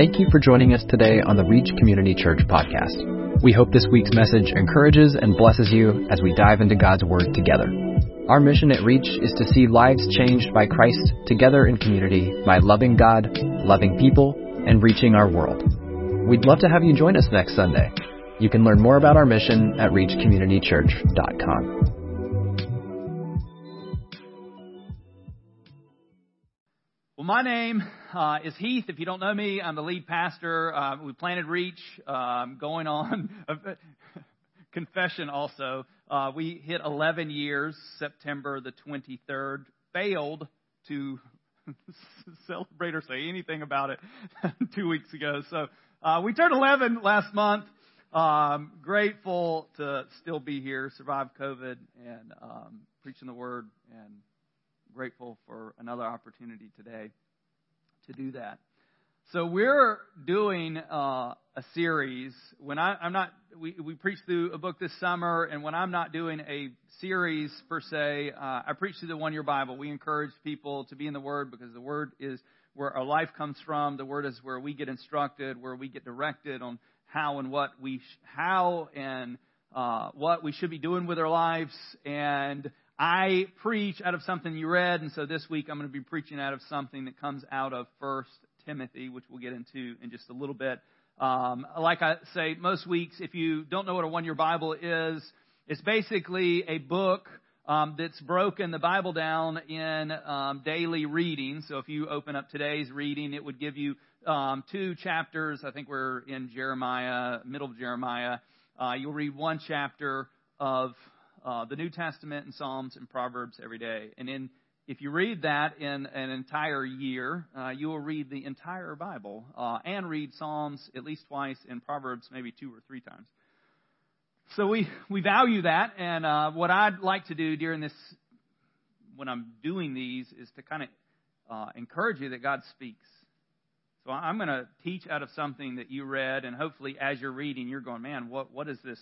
Thank you for joining us today on the Reach Community Church podcast. We hope this week's message encourages and blesses you as we dive into God's Word together. Our mission at Reach is to see lives changed by Christ together in community by loving God, loving people, and reaching our world. We'd love to have you join us next Sunday. You can learn more about our mission at reachcommunitychurch.com. Well, my name uh, is Heath. If you don't know me, I'm the lead pastor. Uh, we planted Reach, um, going on confession also. Uh, we hit 11 years, September the 23rd. Failed to celebrate or say anything about it two weeks ago. So uh, we turned 11 last month. Um, grateful to still be here, survive COVID, and um, preaching the word and grateful for another opportunity today to do that. So we're doing uh, a series. When I, am not, we, we preached through a book this summer, and when I'm not doing a series per se, uh, I preach through the One Year Bible. We encourage people to be in the Word because the Word is where our life comes from. The Word is where we get instructed, where we get directed on how and what we, sh- how and uh, what we should be doing with our lives. And I preach out of something you read, and so this week I'm going to be preaching out of something that comes out of First Timothy, which we'll get into in just a little bit. Um, like I say, most weeks, if you don't know what a one-year Bible is, it's basically a book um, that's broken the Bible down in um, daily reading. So if you open up today's reading, it would give you um, two chapters. I think we're in Jeremiah, middle of Jeremiah. Uh, you'll read one chapter of uh, the New Testament and Psalms and Proverbs every day. And in if you read that in an entire year, uh, you will read the entire Bible uh, and read Psalms at least twice and Proverbs maybe two or three times. So we, we value that, and uh, what I'd like to do during this, when I'm doing these, is to kind of uh, encourage you that God speaks. So I'm going to teach out of something that you read, and hopefully as you're reading, you're going, man, what, what does this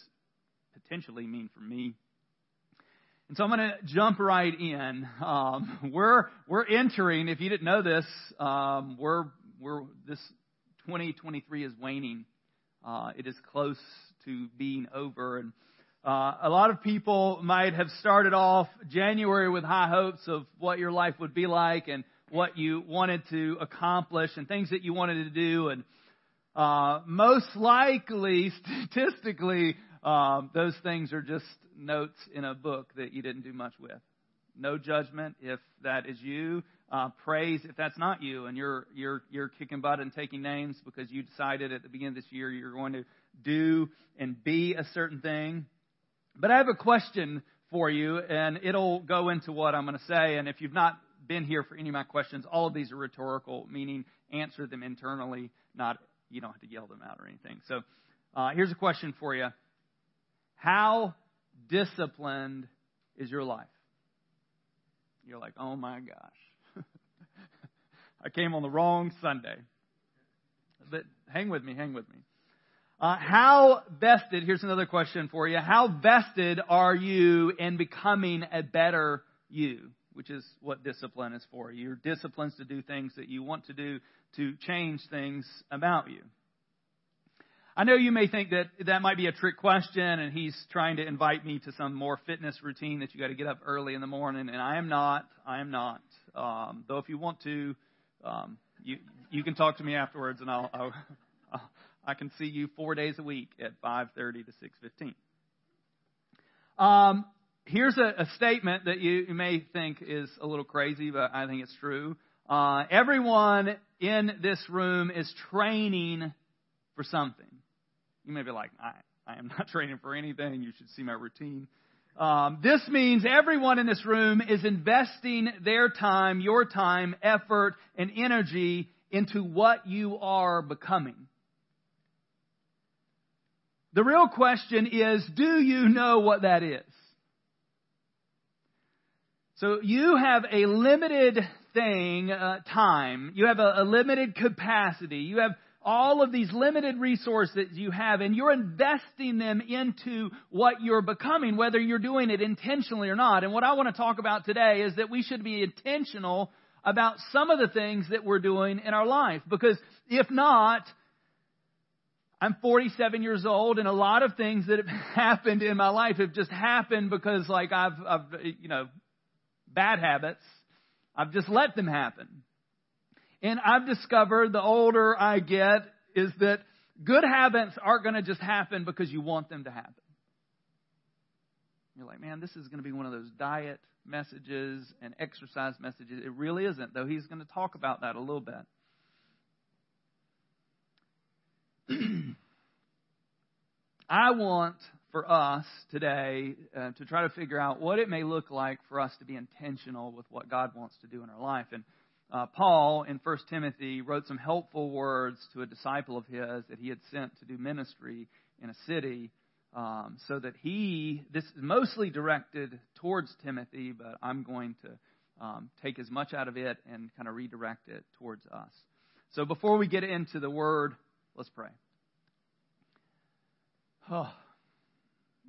potentially mean for me? And so I'm going to jump right in. Um, we're we're entering. If you didn't know this, um, we're we're this 2023 is waning. Uh, it is close to being over, and uh, a lot of people might have started off January with high hopes of what your life would be like and what you wanted to accomplish and things that you wanted to do, and uh, most likely, statistically, um, those things are just notes in a book that you didn't do much with. No judgment if that is you. Uh, praise if that's not you, and you're you're you're kicking butt and taking names because you decided at the beginning of this year you're going to do and be a certain thing. But I have a question for you, and it'll go into what I'm going to say. And if you've not been here for any of my questions, all of these are rhetorical, meaning answer them internally, not you don't have to yell them out or anything. So uh, here's a question for you. How disciplined is your life? You're like, oh my gosh. I came on the wrong Sunday. But hang with me, hang with me. Uh, how vested, here's another question for you. How vested are you in becoming a better you? Which is what discipline is for. Your disciplines to do things that you want to do to change things about you. I know you may think that that might be a trick question and he's trying to invite me to some more fitness routine that you got to get up early in the morning and I am not. I am not. Um, though if you want to, um, you, you can talk to me afterwards and I'll, I'll, I can see you four days a week at 5.30 to 6.15. Um, here's a, a statement that you, you may think is a little crazy, but I think it's true. Uh, everyone in this room is training for something. You may be like, I, I am not training for anything. You should see my routine. Um, this means everyone in this room is investing their time, your time, effort, and energy into what you are becoming. The real question is, do you know what that is? So you have a limited thing, uh, time. You have a, a limited capacity. You have all of these limited resources you have and you're investing them into what you're becoming, whether you're doing it intentionally or not. And what I want to talk about today is that we should be intentional about some of the things that we're doing in our life. Because if not, I'm 47 years old, and a lot of things that have happened in my life have just happened because, like, I've, I've, you know, bad habits. I've just let them happen. And I've discovered the older I get is that good habits aren't going to just happen because you want them to happen. You're like, man, this is going to be one of those diet messages and exercise messages. It really isn't, though he's going to talk about that a little bit. I want for us today uh, to try to figure out what it may look like for us to be intentional with what God wants to do in our life. And uh, Paul in 1 Timothy wrote some helpful words to a disciple of his that he had sent to do ministry in a city um, so that he, this is mostly directed towards Timothy, but I'm going to um, take as much out of it and kind of redirect it towards us. So before we get into the word, let's pray. Oh,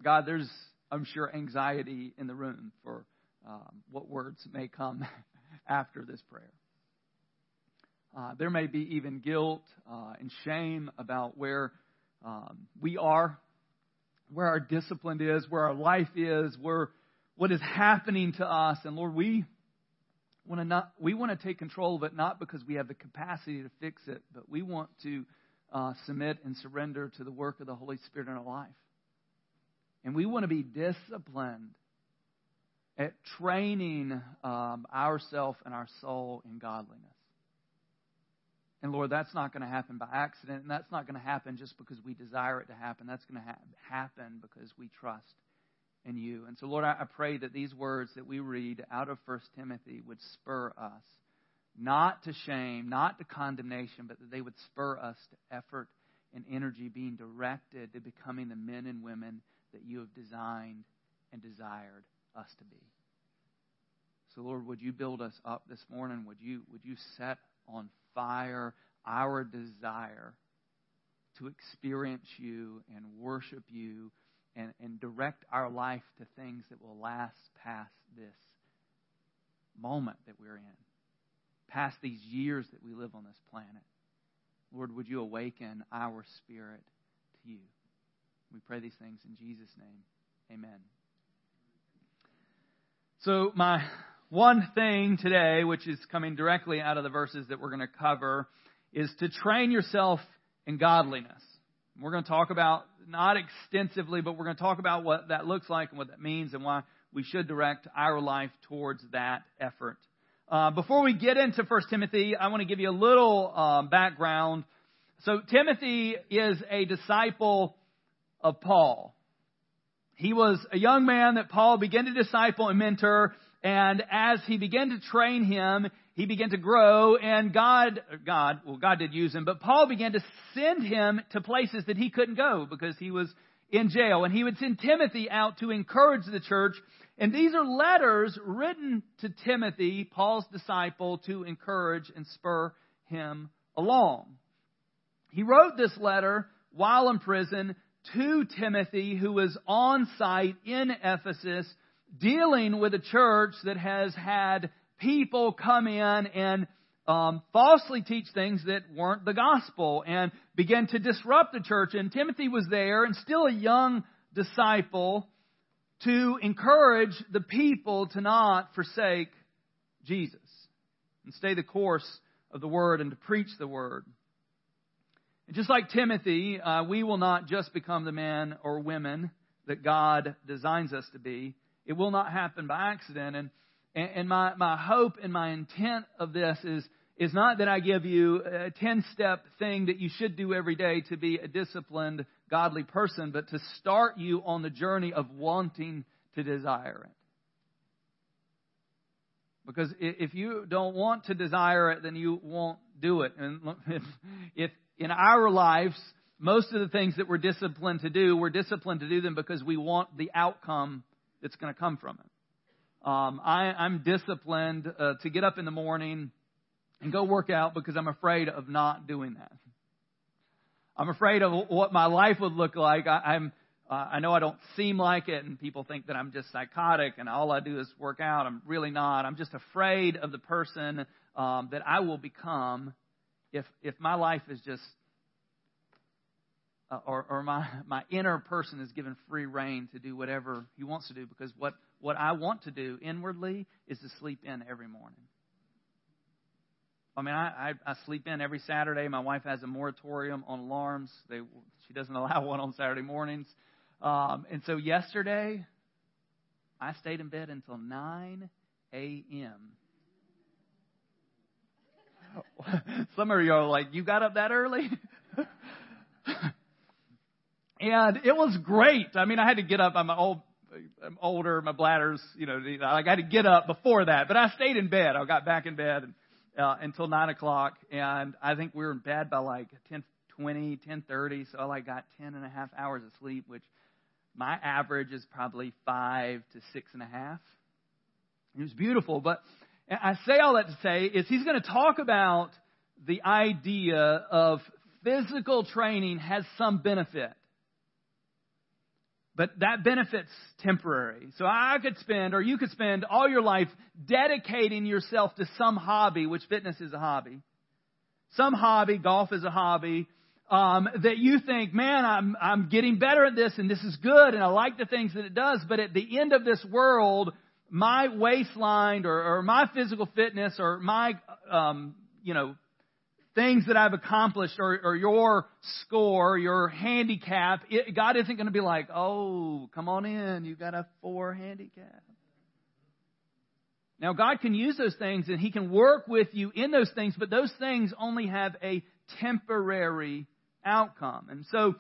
God, there's, I'm sure, anxiety in the room for um, what words may come after this prayer. Uh, there may be even guilt uh, and shame about where um, we are, where our discipline is, where our life is, where what is happening to us. And Lord, we want to not we want to take control of it not because we have the capacity to fix it, but we want to uh, submit and surrender to the work of the Holy Spirit in our life. And we want to be disciplined at training um, ourself and our soul in godliness. And Lord, that's not going to happen by accident, and that's not going to happen just because we desire it to happen. That's going to ha- happen because we trust in you. And so, Lord, I, I pray that these words that we read out of 1 Timothy would spur us not to shame, not to condemnation, but that they would spur us to effort and energy being directed to becoming the men and women that you have designed and desired us to be. So Lord, would you build us up this morning? Would you would you set on our desire to experience you and worship you and, and direct our life to things that will last past this moment that we're in? past these years that we live on this planet. Lord, would you awaken our spirit to you? We pray these things in Jesus' name. Amen. So, my one thing today, which is coming directly out of the verses that we're going to cover, is to train yourself in godliness. We're going to talk about, not extensively, but we're going to talk about what that looks like and what that means and why we should direct our life towards that effort. Uh, before we get into 1 Timothy, I want to give you a little um, background. So, Timothy is a disciple of Paul. He was a young man that Paul began to disciple and mentor, and as he began to train him, he began to grow, and God, God, well, God did use him, but Paul began to send him to places that he couldn't go because he was in jail. And he would send Timothy out to encourage the church and these are letters written to Timothy, Paul's disciple, to encourage and spur him along. He wrote this letter while in prison to Timothy, who was on site in Ephesus, dealing with a church that has had people come in and um, falsely teach things that weren't the gospel and begin to disrupt the church. And Timothy was there and still a young disciple to encourage the people to not forsake Jesus and stay the course of the Word and to preach the Word. And just like Timothy, uh, we will not just become the men or women that God designs us to be. It will not happen by accident. And, and my, my hope and my intent of this is is not that I give you a 10 step thing that you should do every day to be a disciplined, godly person, but to start you on the journey of wanting to desire it. Because if you don't want to desire it, then you won't do it. And if, if in our lives, most of the things that we're disciplined to do, we're disciplined to do them because we want the outcome that's going to come from it. Um, I, I'm disciplined uh, to get up in the morning and go work out because I'm afraid of not doing that. I'm afraid of what my life would look like. I, I'm, uh, I know I don't seem like it, and people think that I'm just psychotic and all I do is work out. I'm really not. I'm just afraid of the person um, that I will become if if my life is just uh, or, or my, my inner person is given free rein to do whatever he wants to do because what, what I want to do inwardly is to sleep in every morning. I mean, I, I, I sleep in every Saturday. My wife has a moratorium on alarms. They, she doesn't allow one on Saturday mornings. Um, and so yesterday, I stayed in bed until 9 a.m. Some of you are like, you got up that early? and it was great. I mean, I had to get up. I'm old, I'm older. My bladder's, you know, I had to get up before that, but I stayed in bed. I got back in bed uh, until nine o'clock, and I think we were in bed by like ten twenty, ten thirty. So I like got ten and a half hours of sleep, which my average is probably five to six and a half. It was beautiful, but I say all that to say is he's going to talk about the idea of physical training has some benefit. But that benefit's temporary. So I could spend, or you could spend all your life dedicating yourself to some hobby, which fitness is a hobby. Some hobby, golf is a hobby, um, that you think, man, I'm, I'm getting better at this and this is good and I like the things that it does, but at the end of this world, my waistline or, or my physical fitness or my, um, you know, things that I've accomplished or, or your score, your handicap, it, God isn't going to be like, oh, come on in, you got a four handicap. Now, God can use those things and He can work with you in those things, but those things only have a temporary outcome. And so,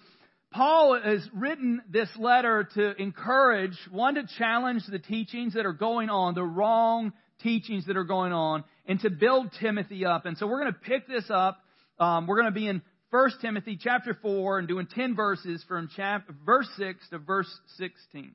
Paul has written this letter to encourage, one, to challenge the teachings that are going on, the wrong teachings that are going on, and to build Timothy up. And so we're going to pick this up. Um, we're going to be in 1 Timothy chapter 4 and doing 10 verses from chapter, verse 6 to verse 16.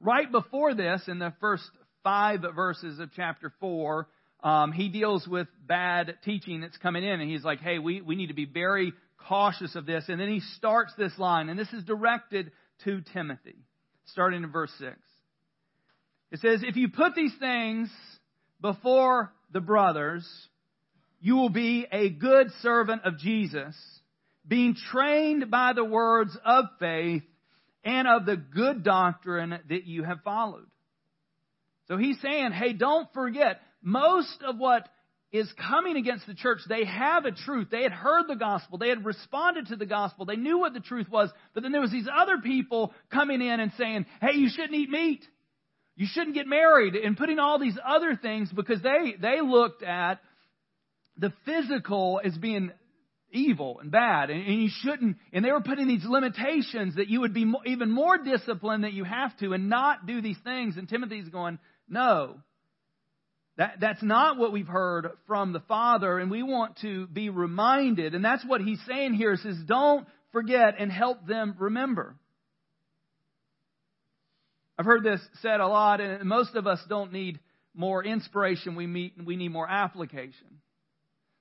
Right before this, in the first five verses of chapter 4, um, he deals with bad teaching that's coming in, and he's like, hey, we, we need to be very cautious of this. And then he starts this line, and this is directed to Timothy, starting in verse 6. It says, If you put these things before the brothers, you will be a good servant of Jesus, being trained by the words of faith and of the good doctrine that you have followed. So he's saying, hey, don't forget, most of what is coming against the church, they have a truth. They had heard the gospel. They had responded to the gospel. They knew what the truth was. But then there was these other people coming in and saying, hey, you shouldn't eat meat. You shouldn't get married and putting all these other things because they, they looked at the physical as being evil and bad. And, and you shouldn't and they were putting these limitations that you would be mo- even more disciplined that you have to and not do these things. And timothy's going no. That, that's not what we've heard from the father. And we want to be reminded. And that's what he's saying here. Says don't forget and help them remember I've heard this said a lot, and most of us don't need more inspiration. We, meet, we need more application.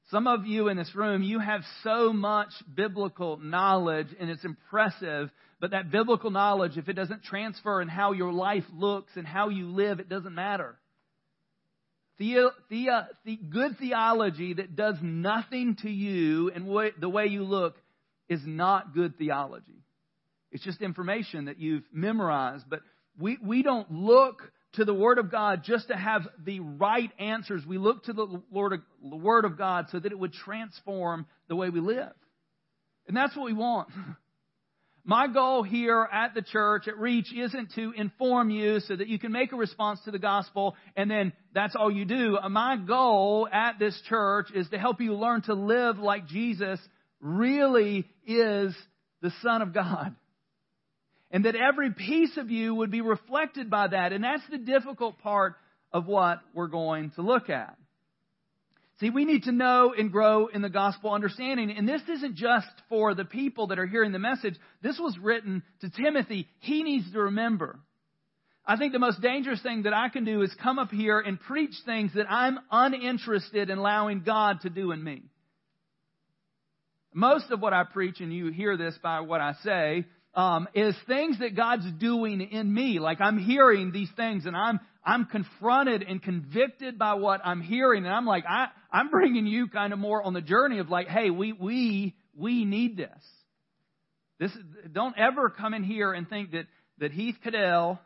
Some of you in this room, you have so much biblical knowledge, and it's impressive. But that biblical knowledge, if it doesn't transfer in how your life looks and how you live, it doesn't matter. The, the, the good theology that does nothing to you and way, the way you look is not good theology. It's just information that you've memorized. But we, we don't look to the Word of God just to have the right answers. We look to the Lord, the Word of God so that it would transform the way we live. And that's what we want. My goal here at the church, at Reach, isn't to inform you so that you can make a response to the gospel and then that's all you do. My goal at this church is to help you learn to live like Jesus really is the Son of God and that every piece of you would be reflected by that. And that's the difficult part of what we're going to look at. See, we need to know and grow in the gospel understanding. And this isn't just for the people that are hearing the message. This was written to Timothy. He needs to remember. I think the most dangerous thing that I can do is come up here and preach things that I'm uninterested in allowing God to do in me. Most of what I preach, and you hear this by what I say, um, is things that God's doing in me. Like I'm hearing these things and I'm I'm confronted and convicted by what I'm hearing. And I'm like, I, I'm bringing you kind of more on the journey of like, hey, we, we, we need this. This, is, don't ever come in here and think that, that Heath Cadell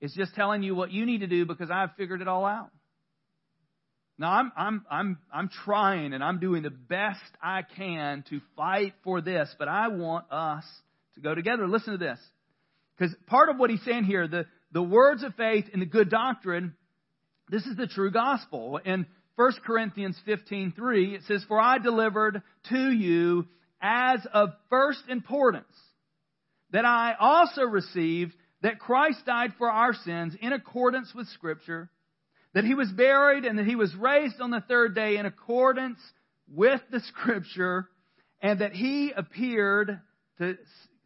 is just telling you what you need to do because I've figured it all out. Now I'm, I'm, I'm, I'm trying and I'm doing the best I can to fight for this, but I want us go together. Listen to this. Because part of what he's saying here, the, the words of faith and the good doctrine, this is the true gospel. In 1 Corinthians 15:3, it says, "For I delivered to you as of first importance that I also received that Christ died for our sins in accordance with Scripture, that he was buried and that he was raised on the third day in accordance with the Scripture, and that he appeared to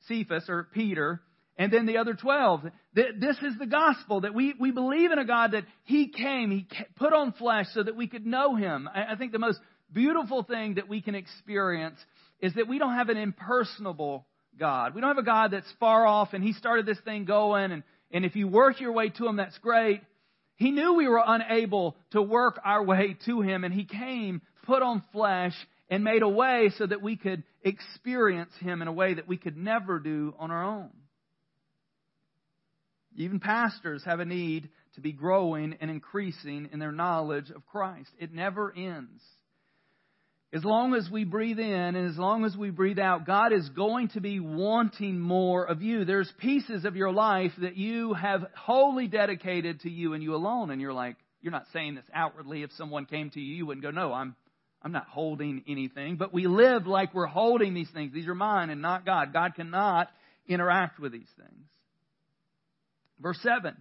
Cephas or Peter and then the other 12. This is the gospel that we, we believe in a God that He came, He put on flesh so that we could know Him. I think the most beautiful thing that we can experience is that we don't have an impersonable God. We don't have a God that's far off and He started this thing going and, and if you work your way to Him, that's great. He knew we were unable to work our way to Him and He came, put on flesh, and made a way so that we could experience Him in a way that we could never do on our own. Even pastors have a need to be growing and increasing in their knowledge of Christ. It never ends. As long as we breathe in and as long as we breathe out, God is going to be wanting more of you. There's pieces of your life that you have wholly dedicated to you and you alone. And you're like, you're not saying this outwardly. If someone came to you, you wouldn't go, no, I'm, I'm not holding anything. But we live like we're holding these things. These are mine and not God. God cannot interact with these things. Verse 7.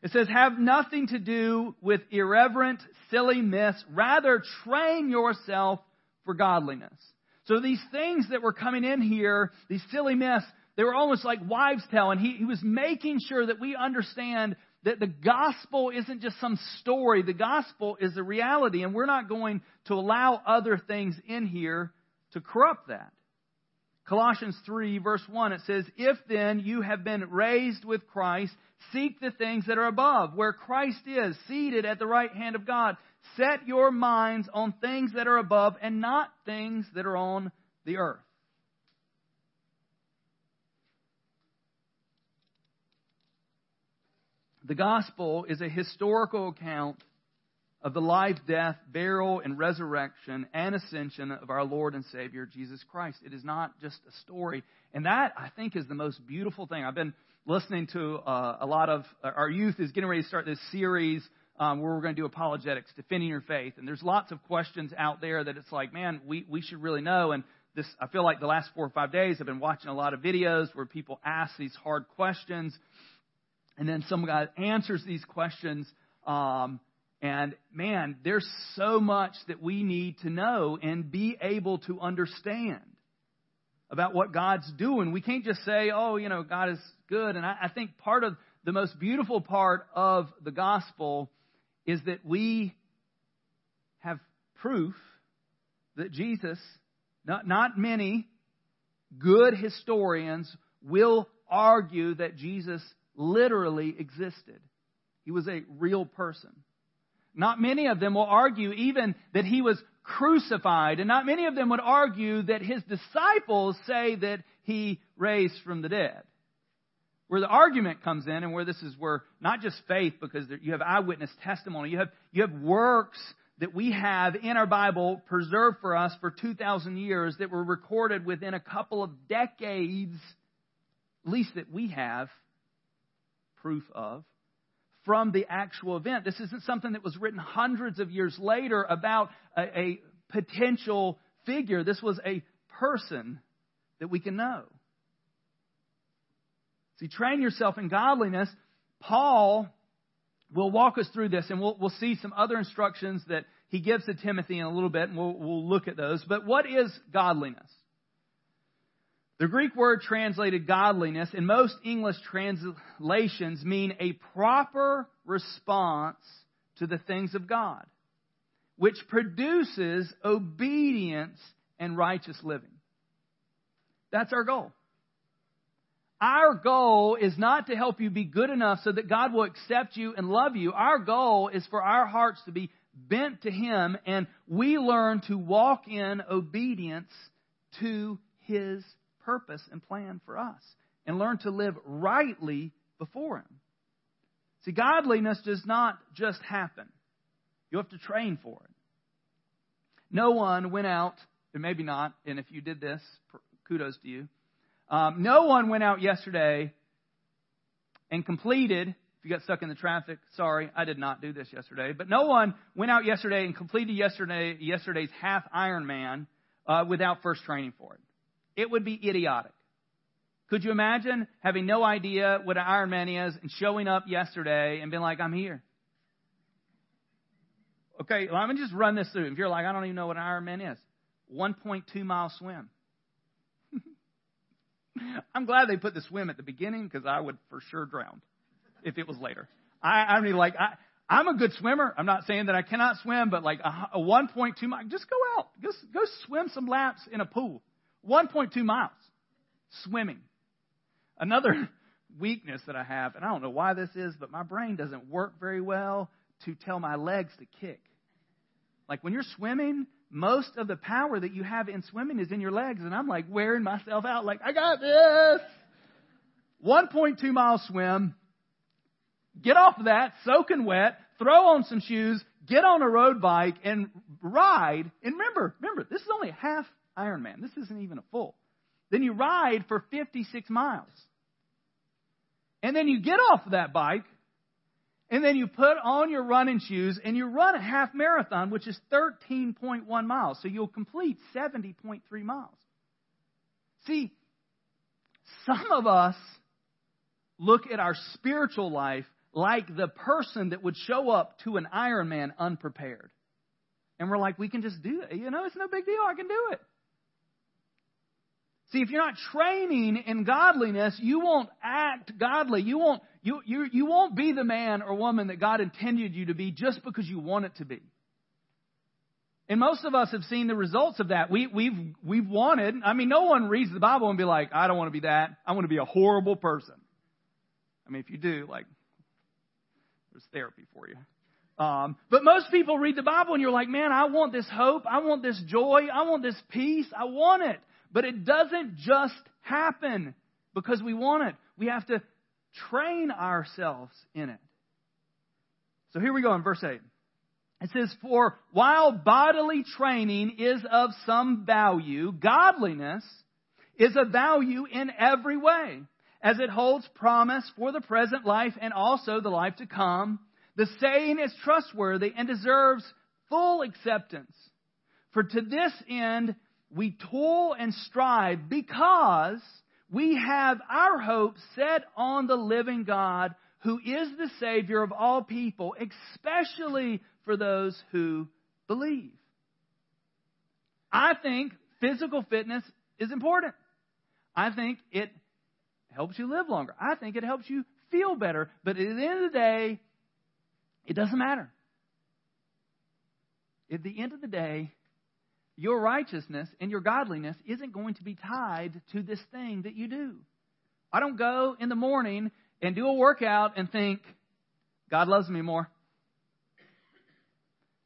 It says, have nothing to do with irreverent, silly myths. Rather, train yourself for godliness. So these things that were coming in here, these silly myths, they were almost like wives' tale. And he, he was making sure that we understand that the gospel isn't just some story. The gospel is a reality. And we're not going to allow other things in here to corrupt that. Colossians 3 verse 1, it says, If then you have been raised with Christ, seek the things that are above, where Christ is, seated at the right hand of God. Set your minds on things that are above and not things that are on the earth. The gospel is a historical account of the life, death, burial, and resurrection and ascension of our Lord and Savior, Jesus Christ. It is not just a story. And that, I think, is the most beautiful thing. I've been listening to uh, a lot of, our youth is getting ready to start this series um, where we're going to do apologetics, defending your faith. And there's lots of questions out there that it's like, man, we, we should really know. And this, I feel like the last four or five days I've been watching a lot of videos where people ask these hard questions. And then some guy answers these questions um, and man, there's so much that we need to know and be able to understand about what God's doing. We can't just say, oh, you know, God is good. And I, I think part of the most beautiful part of the gospel is that we have proof that Jesus, not, not many good historians will argue that Jesus literally existed. He was a real person. Not many of them will argue even that he was crucified, and not many of them would argue that his disciples say that he raised from the dead. Where the argument comes in, and where this is where not just faith, because you have eyewitness testimony, you have, you have works that we have in our Bible preserved for us for 2,000 years that were recorded within a couple of decades, at least that we have proof of from the actual event. This isn't something that was written hundreds of years later about a, a potential figure. This was a person that we can know. See, train yourself in godliness. Paul will walk us through this, and we'll, we'll see some other instructions that he gives to Timothy in a little bit, and we'll, we'll look at those. But what is godliness? The Greek word translated godliness in most English translations mean a proper response to the things of God, which produces obedience and righteous living. That's our goal. Our goal is not to help you be good enough so that God will accept you and love you. Our goal is for our hearts to be bent to Him and we learn to walk in obedience to His purpose and plan for us and learn to live rightly before Him. See, godliness does not just happen. You have to train for it. No one went out, and maybe not, and if you did this, kudos to you. Um, no one went out yesterday and completed. If you got stuck in the traffic, sorry, I did not do this yesterday. But no one went out yesterday and completed yesterday yesterday's half Ironman uh, without first training for it. It would be idiotic. Could you imagine having no idea what an Ironman is and showing up yesterday and being like, I'm here? Okay, let me just run this through. If you're like, I don't even know what an Ironman is, 1.2 mile swim. I'm glad they put the swim at the beginning because I would for sure drown if it was later. I, I mean, like, I, I'm a good swimmer. I'm not saying that I cannot swim, but like a, a 1.2 mile, just go out, just go swim some laps in a pool. 1.2 miles swimming. Another weakness that I have, and I don't know why this is, but my brain doesn't work very well to tell my legs to kick. Like when you're swimming, most of the power that you have in swimming is in your legs, and I'm like wearing myself out, like, I got this. 1.2 mile swim. Get off of that, soaking wet, throw on some shoes, get on a road bike, and ride. And remember, remember, this is only half Ironman. This isn't even a full. Then you ride for 56 miles. And then you get off of that bike, and then you put on your running shoes and you run a half marathon, which is 13.1 miles. So you'll complete 70.3 miles. See, some of us look at our spiritual life like the person that would show up to an Ironman unprepared. And we're like, we can just do it. You know, it's no big deal. I can do it. See, if you're not training in godliness, you won't act godly. You won't, you, you, you won't be the man or woman that God intended you to be just because you want it to be. And most of us have seen the results of that. We, we've, we've wanted, I mean, no one reads the Bible and be like, I don't want to be that. I want to be a horrible person. I mean, if you do, like, there's therapy for you. Um, but most people read the Bible and you're like, man, I want this hope. I want this joy. I want this peace. I want it. But it doesn't just happen because we want it. We have to train ourselves in it. So here we go in verse 8. It says, For while bodily training is of some value, godliness is of value in every way, as it holds promise for the present life and also the life to come. The saying is trustworthy and deserves full acceptance. For to this end we toil and strive because we have our hope set on the living God who is the Savior of all people, especially for those who believe. I think physical fitness is important. I think it helps you live longer. I think it helps you feel better. But at the end of the day, it doesn't matter. At the end of the day, your righteousness and your godliness isn't going to be tied to this thing that you do. I don't go in the morning and do a workout and think, God loves me more.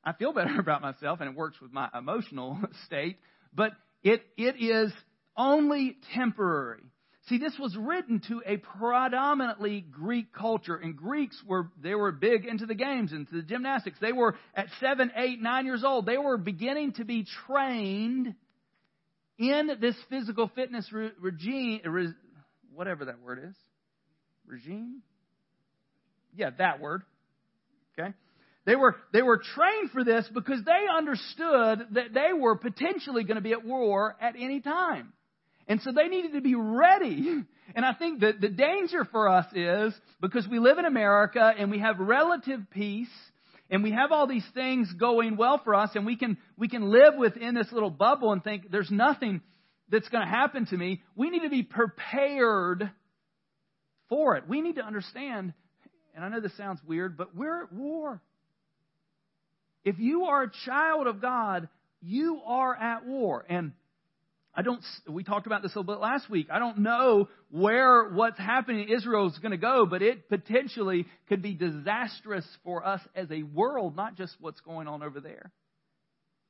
I feel better about myself and it works with my emotional state, but it, it is only temporary. See, this was written to a predominantly Greek culture, and Greeks were they were big into the games, into the gymnastics. They were at seven, eight, nine years old. They were beginning to be trained in this physical fitness regime, whatever that word is, regime. Yeah, that word. Okay. They were, they were trained for this because they understood that they were potentially going to be at war at any time. And so they needed to be ready. And I think that the danger for us is because we live in America and we have relative peace and we have all these things going well for us and we can, we can live within this little bubble and think there's nothing that's going to happen to me. We need to be prepared for it. We need to understand, and I know this sounds weird, but we're at war. If you are a child of God, you are at war. And I don't, we talked about this a little bit last week. I don't know where what's happening in Israel is going to go, but it potentially could be disastrous for us as a world, not just what's going on over there.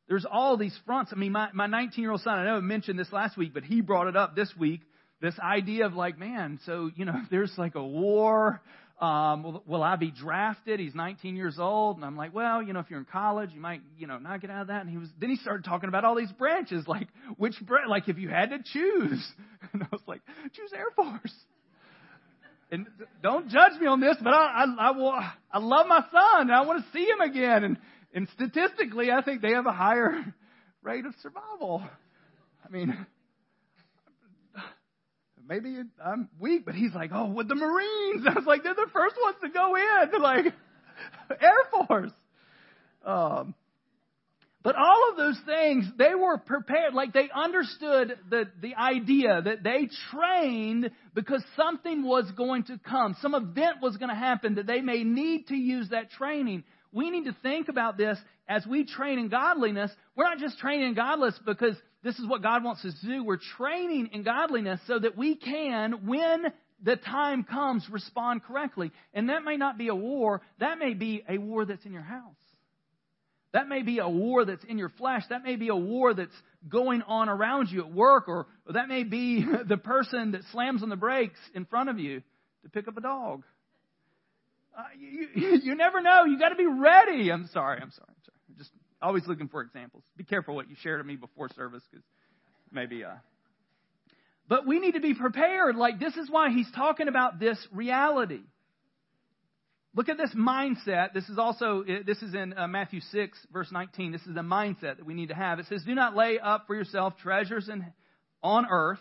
There's all these fronts. I mean, my, my 19 year old son, I know I mentioned this last week, but he brought it up this week. This idea of like, man, so, you know, there's like a war, um, will, will I be drafted? He's 19 years old. And I'm like, well, you know, if you're in college, you might, you know, not get out of that. And he was, then he started talking about all these branches, like which branch, like if you had to choose. And I was like, choose Air Force. And don't judge me on this, but I, I, I will, I love my son and I want to see him again. And, and statistically, I think they have a higher rate of survival. I mean, maybe I'm weak, but he's like, oh, with the Marines. I was like, they're the first ones to go in. Like, Air Force. Um, but all of those things, they were prepared, like they understood the, the idea that they trained because something was going to come. Some event was going to happen that they may need to use that training. We need to think about this as we train in godliness. We're not just training in godliness because this is what God wants us to do. We're training in godliness so that we can, when the time comes, respond correctly. And that may not be a war, that may be a war that's in your house. That may be a war that's in your flesh. That may be a war that's going on around you at work, or, or that may be the person that slams on the brakes in front of you to pick up a dog. Uh, you, you, never know. You got to be ready. I'm sorry. I'm sorry. I'm sorry. I'm just always looking for examples. Be careful what you share to me before service because maybe. Uh, but we need to be prepared. Like this is why he's talking about this reality. Look at this mindset. This is also this is in uh, Matthew 6 verse 19. This is the mindset that we need to have. It says, "Do not lay up for yourself treasures in, on earth,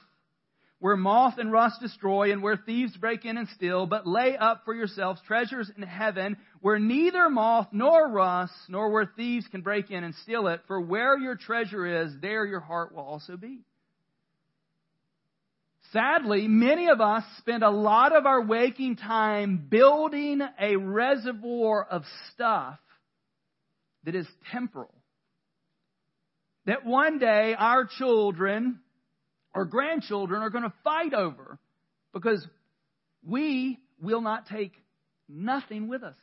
where moth and rust destroy and where thieves break in and steal, but lay up for yourselves treasures in heaven where neither moth nor rust nor where thieves can break in and steal it. For where your treasure is, there your heart will also be. Sadly, many of us spend a lot of our waking time building a reservoir of stuff that is temporal. That one day our children or grandchildren are going to fight over because we will not take nothing with us.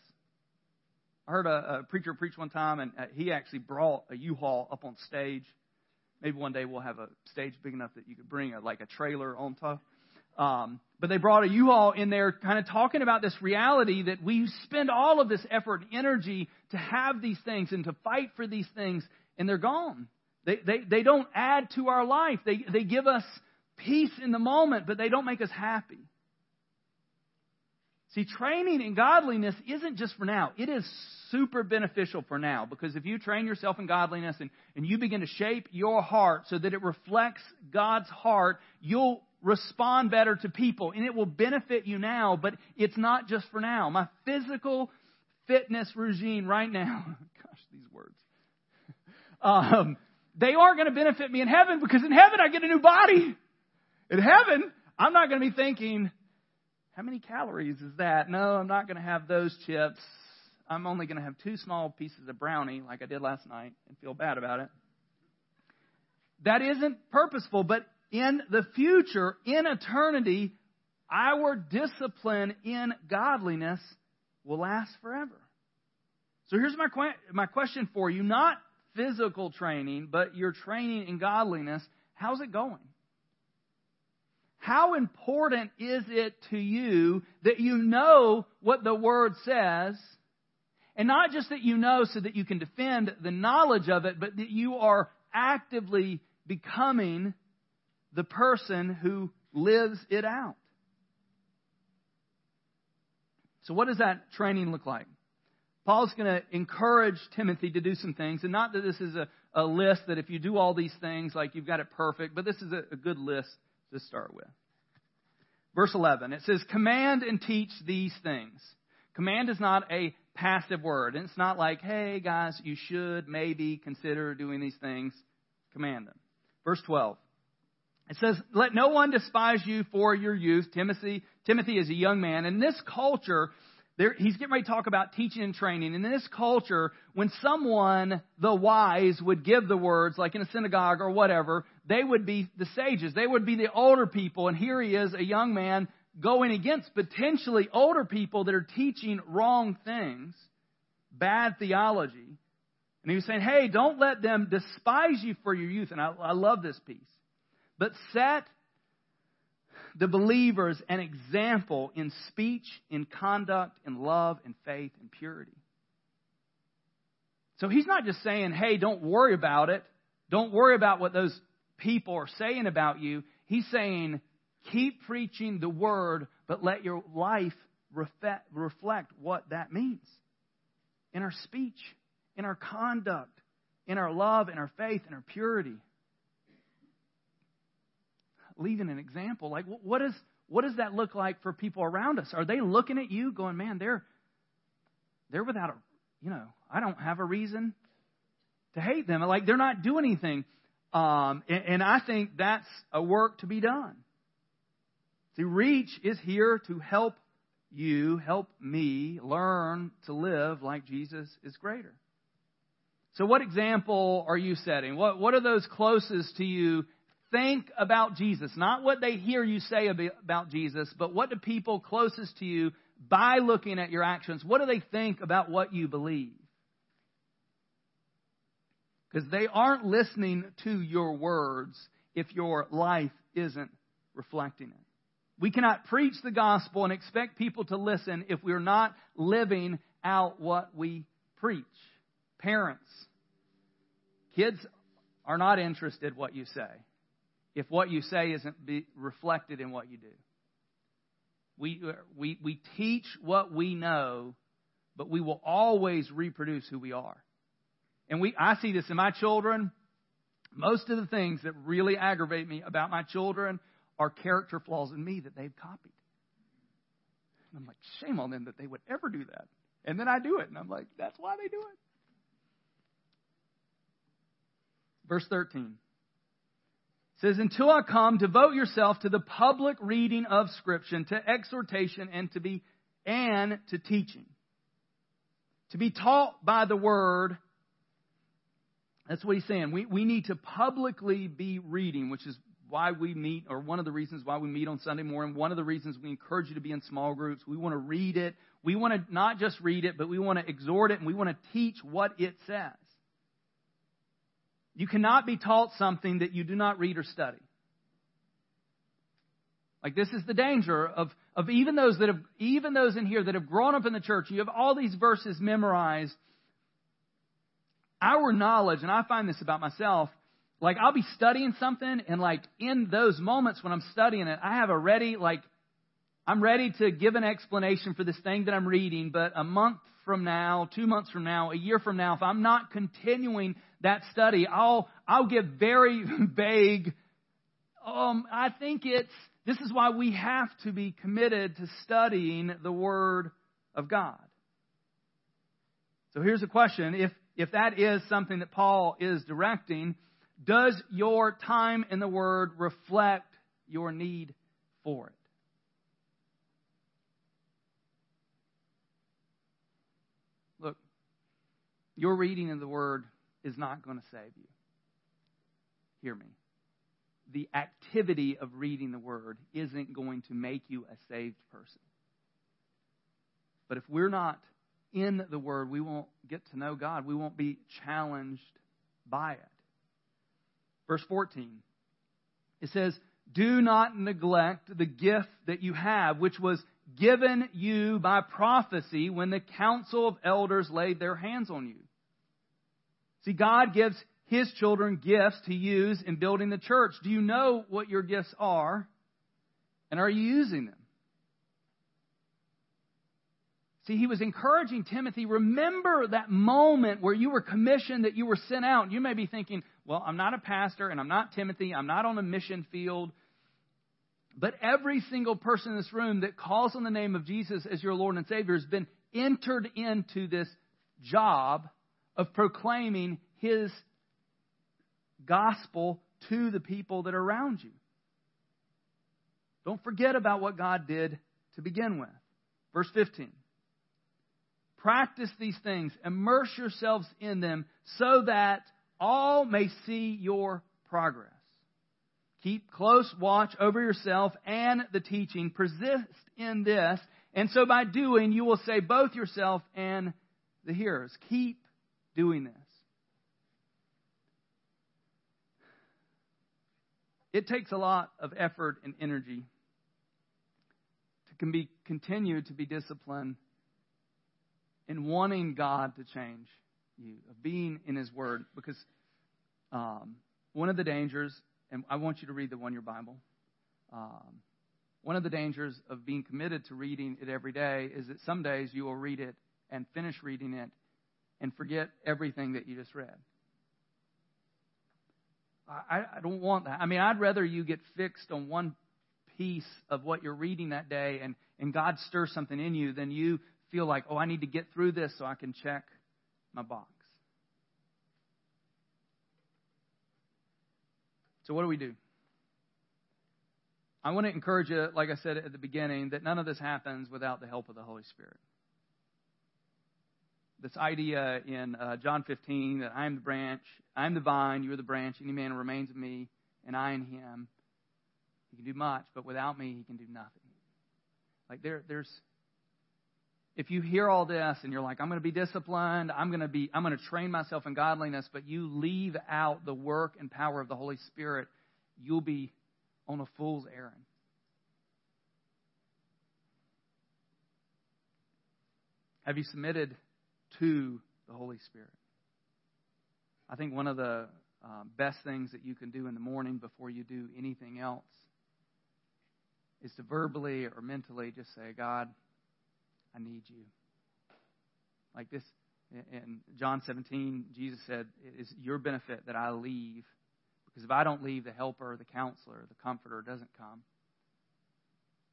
I heard a, a preacher preach one time, and uh, he actually brought a U-Haul up on stage. Maybe one day we'll have a stage big enough that you could bring a, like a trailer on top. Um, but they brought a U-Haul in there, kind of talking about this reality that we spend all of this effort and energy to have these things and to fight for these things, and they're gone. They, they, they don't add to our life. They, they give us peace in the moment, but they don't make us happy. See, training in godliness isn't just for now. It is super beneficial for now because if you train yourself in godliness and, and you begin to shape your heart so that it reflects God's heart, you'll respond better to people and it will benefit you now, but it's not just for now. My physical fitness regime right now, gosh, these words. um, they aren't going to benefit me in heaven because in heaven I get a new body. In heaven, I'm not going to be thinking, how many calories is that? No, I'm not going to have those chips. I'm only going to have two small pieces of brownie like I did last night and feel bad about it. That isn't purposeful, but in the future, in eternity, our discipline in godliness will last forever. So here's my, my question for you. Not physical training, but your training in godliness, how's it going? How important is it to you that you know what the Word says? And not just that you know so that you can defend the knowledge of it, but that you are actively becoming the person who lives it out. So, what does that training look like? Paul's going to encourage Timothy to do some things, and not that this is a, a list that if you do all these things, like you've got it perfect, but this is a, a good list to start with. Verse 11, it says, Command and teach these things. Command is not a passive word, and it's not like, hey, guys, you should maybe consider doing these things. Command them. Verse 12, it says, Let no one despise you for your youth. Timothy, Timothy is a young man. In this culture, there, he's getting ready to talk about teaching and training. And in this culture, when someone, the wise, would give the words, like in a synagogue or whatever, they would be the sages. They would be the older people. And here he is, a young man, going against potentially older people that are teaching wrong things, bad theology. And he was saying, hey, don't let them despise you for your youth. And I, I love this piece. But set the believers an example in speech, in conduct, in love, in faith, and purity. So he's not just saying, hey, don't worry about it. Don't worry about what those people are saying about you. He's saying, keep preaching the word, but let your life reflect what that means in our speech, in our conduct, in our love, in our faith, in our purity leaving an example. Like, what, is, what does that look like for people around us? Are they looking at you going, man, they're, they're without a, you know, I don't have a reason to hate them. Like, they're not doing anything. Um, and, and I think that's a work to be done. See, Reach is here to help you, help me learn to live like Jesus is greater. So, what example are you setting? What, what are those closest to you think about Jesus. Not what they hear you say about Jesus, but what do people closest to you, by looking at your actions, what do they think about what you believe? Because they aren't listening to your words if your life isn't reflecting it. We cannot preach the gospel and expect people to listen if we're not living out what we preach. Parents, kids are not interested what you say if what you say isn't reflected in what you do. We, we, we teach what we know, but we will always reproduce who we are. And we, I see this in my children. Most of the things that really aggravate me about my children are character flaws in me that they've copied. And I'm like, shame on them that they would ever do that. And then I do it, and I'm like, that's why they do it. Verse 13 says, Until I come, devote yourself to the public reading of Scripture, to exhortation, and to be and to teaching. To be taught by the word. That's what he's saying. We, we need to publicly be reading, which is why we meet, or one of the reasons why we meet on Sunday morning. One of the reasons we encourage you to be in small groups. We want to read it. We want to not just read it, but we want to exhort it and we want to teach what it says. You cannot be taught something that you do not read or study. Like this is the danger of, of even those that have even those in here that have grown up in the church, you have all these verses memorized. Our knowledge, and I find this about myself, like I'll be studying something and like in those moments when I'm studying it, I have a ready, like I'm ready to give an explanation for this thing that I'm reading, but a month from now, two months from now, a year from now, if I'm not continuing that study, I'll, I'll give very vague, um, I think it's, this is why we have to be committed to studying the Word of God. So here's a question. If, if that is something that Paul is directing, does your time in the Word reflect your need for it? Look, your reading of the Word is not going to save you. Hear me. The activity of reading the Word isn't going to make you a saved person. But if we're not in the Word, we won't get to know God. We won't be challenged by it. Verse 14. It says, Do not neglect the gift that you have, which was given you by prophecy when the council of elders laid their hands on you. See, God gives His children gifts to use in building the church. Do you know what your gifts are? And are you using them? See, he was encouraging Timothy, remember that moment where you were commissioned, that you were sent out. You may be thinking, well, I'm not a pastor and I'm not Timothy, I'm not on a mission field. But every single person in this room that calls on the name of Jesus as your Lord and Savior has been entered into this job of proclaiming his gospel to the people that are around you. Don't forget about what God did to begin with. Verse 15. Practice these things, immerse yourselves in them, so that all may see your progress. Keep close watch over yourself and the teaching. Persist in this, and so by doing, you will save both yourself and the hearers. Keep doing this. It takes a lot of effort and energy to can be, continue to be disciplined in wanting God to change you, of being in His Word. Because um, one of the dangers, and I want you to read the one year Bible. Um, one of the dangers of being committed to reading it every day is that some days you will read it and finish reading it and forget everything that you just read. I, I don't want that. I mean, I'd rather you get fixed on one piece of what you're reading that day and, and God stirs something in you than you feel like, oh, I need to get through this so I can check my box. So, what do we do? I want to encourage you, like I said at the beginning, that none of this happens without the help of the Holy Spirit. This idea in uh, John 15 that I am the branch, I am the vine, you are the branch, any man who remains in me, and I in him, he can do much, but without me, he can do nothing. Like there, there's, if you hear all this and you're like, I'm going to be disciplined, I'm going to be, I'm going to train myself in godliness, but you leave out the work and power of the Holy Spirit, you'll be on a fool's errand. Have you submitted to the Holy Spirit? I think one of the um, best things that you can do in the morning before you do anything else is to verbally or mentally just say, God, I need you. Like this, in John 17, Jesus said, It is your benefit that I leave because if I don't leave, the helper, the counselor, the comforter doesn't come.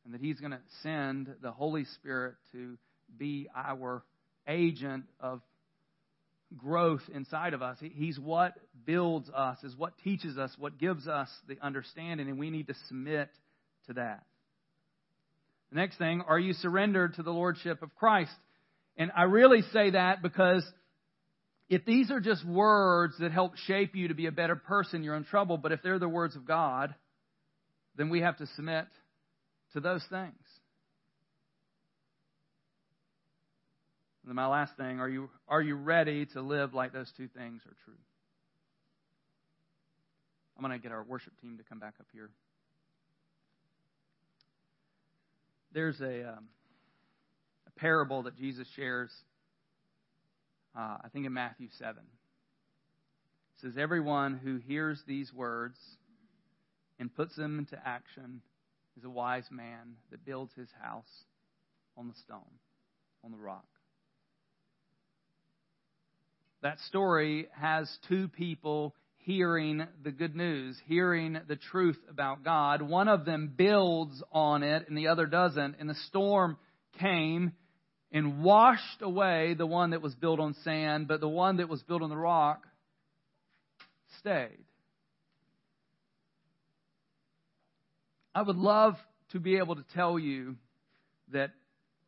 And that He's going to send the Holy Spirit to be our agent of growth inside of us. He's what builds us, is what teaches us, what gives us the understanding, and we need to submit to that. The next thing, are you surrendered to the Lordship of Christ? And I really say that because if these are just words that help shape you to be a better person, you're in trouble. But if they're the words of God, then we have to submit to those things. And then my last thing, are you, are you ready to live like those two things are true? I'm going to get our worship team to come back up here. There's a, um, a parable that Jesus shares uh, I think in Matthew 7. It says, Everyone who hears these words and puts them into action is a wise man that builds his house on the stone, on the rock. That story has two people hearing the good news, hearing the truth about God. One of them builds on it and the other doesn't. And the storm came and washed away the one that was built on sand, but the one that was built on the rock stayed. I would love to be able to tell you that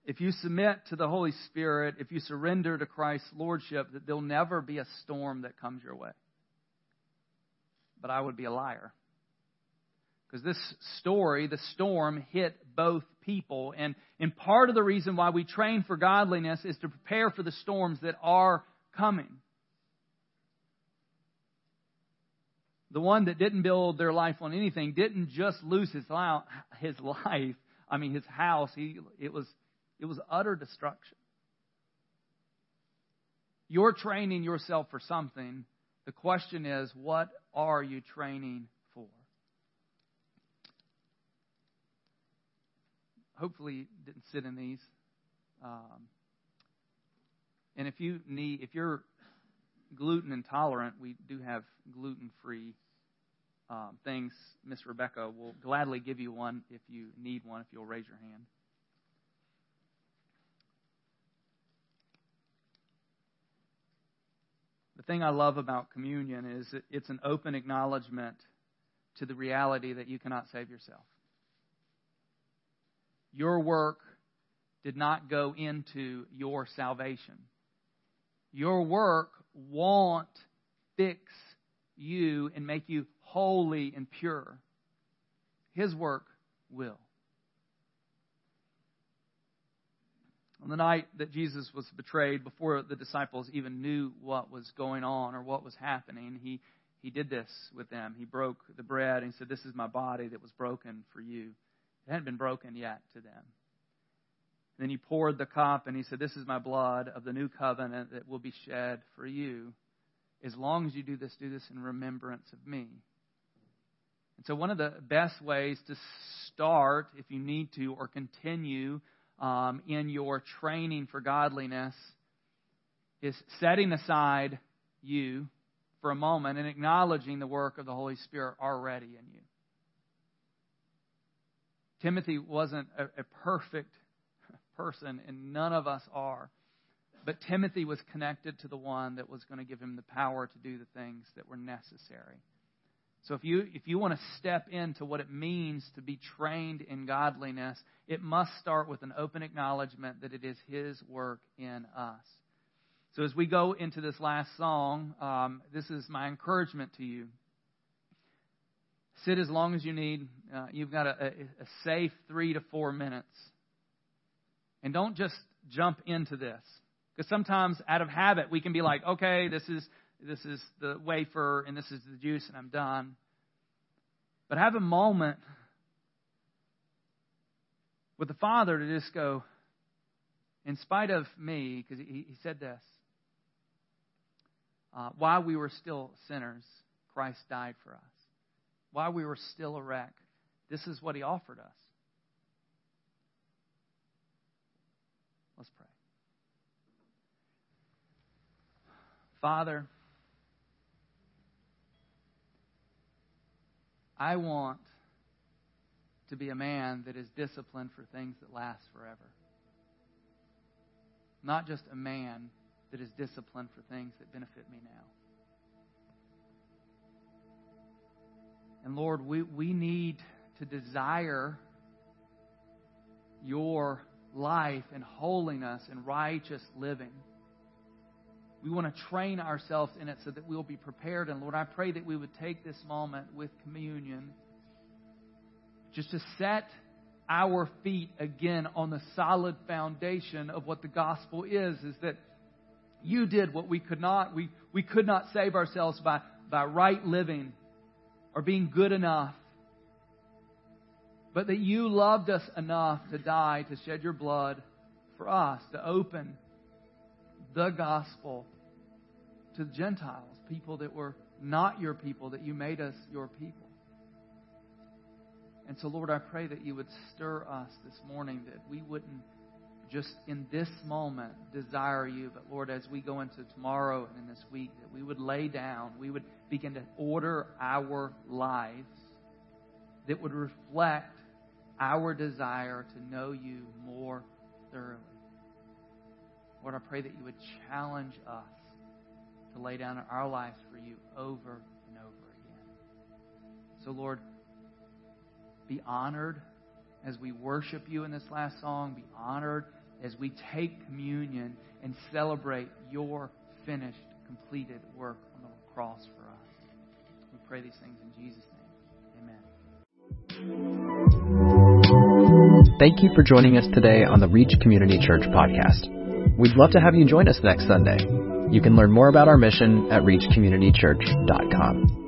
if you submit to the Holy Spirit, if you surrender to Christ's Lordship, that there'll never be a storm that comes your way. But I would be a liar. Because this story, the storm, hit both people. And, and part of the reason why we train for godliness is to prepare for the storms that are coming. The one that didn't build their life on anything didn't just lose his his life I mean his house. He, it, was, it was utter destruction. You're training yourself for something. The question is, what are you training for? hopefully you didn't sit in these. Um, and if you need, if you're gluten intolerant, we do have gluten free um, things. Miss Rebecca will gladly give you one if you need one, if you'll raise your hand. Thing I love about communion is it's an open acknowledgement to the reality that you cannot save yourself. Your work did not go into your salvation. Your work won't fix you and make you holy and pure. His work will. On the night that Jesus was betrayed, before the disciples even knew what was going on or what was happening, he, he did this with them. He broke the bread and he said, This is my body that was broken for you. It hadn't been broken yet to them. And then he poured the cup and he said, This is my blood of the new covenant that will be shed for you. As long as you do this, do this in remembrance of me. And so, one of the best ways to start, if you need to, or continue um, in your training for godliness, is setting aside you for a moment and acknowledging the work of the Holy Spirit already in you. Timothy wasn't a, a perfect person, and none of us are. But Timothy was connected to the one that was going to give him the power to do the things that were necessary. So if you if you want to step into what it means to be trained in godliness, it must start with an open acknowledgement that it is His work in us. So as we go into this last song, um, this is my encouragement to you. Sit as long as you need. Uh, you've got a, a, a safe three to four minutes. And don't just jump into this. Because sometimes out of habit, we can be like, okay, this is, this is the wafer and this is the juice and I'm done. But have a moment with the Father to just go, in spite of me, because he, he, said this, uh, while we were still sinners, Christ died for us. While we were still a wreck, this is what he offered us. Let's pray. Father, I want to be a man that is disciplined for things that last forever. Not just a man that is disciplined for things that benefit me now. And Lord, we, we need to desire your life and holiness and righteous living. We want to train ourselves in it so that we'll be prepared. And Lord, I pray that we would take this moment with communion just to set our feet again on the solid foundation of what the gospel is, is that you did what we could not. We, we could not save ourselves by, by right living or being good enough. But that you loved us enough to die, to shed your blood for us, to open the gospel to the Gentiles, people that were not your people, that you made us your people. And so, Lord, I pray that you would stir us this morning, that we wouldn't just in this moment desire you, but Lord, as we go into tomorrow and in this week, that we would lay down, we would begin to order our lives that would reflect our desire to know you more thoroughly. Lord, I pray that you would challenge us to lay down our lives for you over and over again. So, Lord, be honored as we worship you in this last song. Be honored as we take communion and celebrate your finished, completed work on the cross for us. We pray these things in Jesus' name. Amen. Thank you for joining us today on the Reach Community Church podcast. We'd love to have you join us next Sunday. You can learn more about our mission at reachcommunitychurch.com.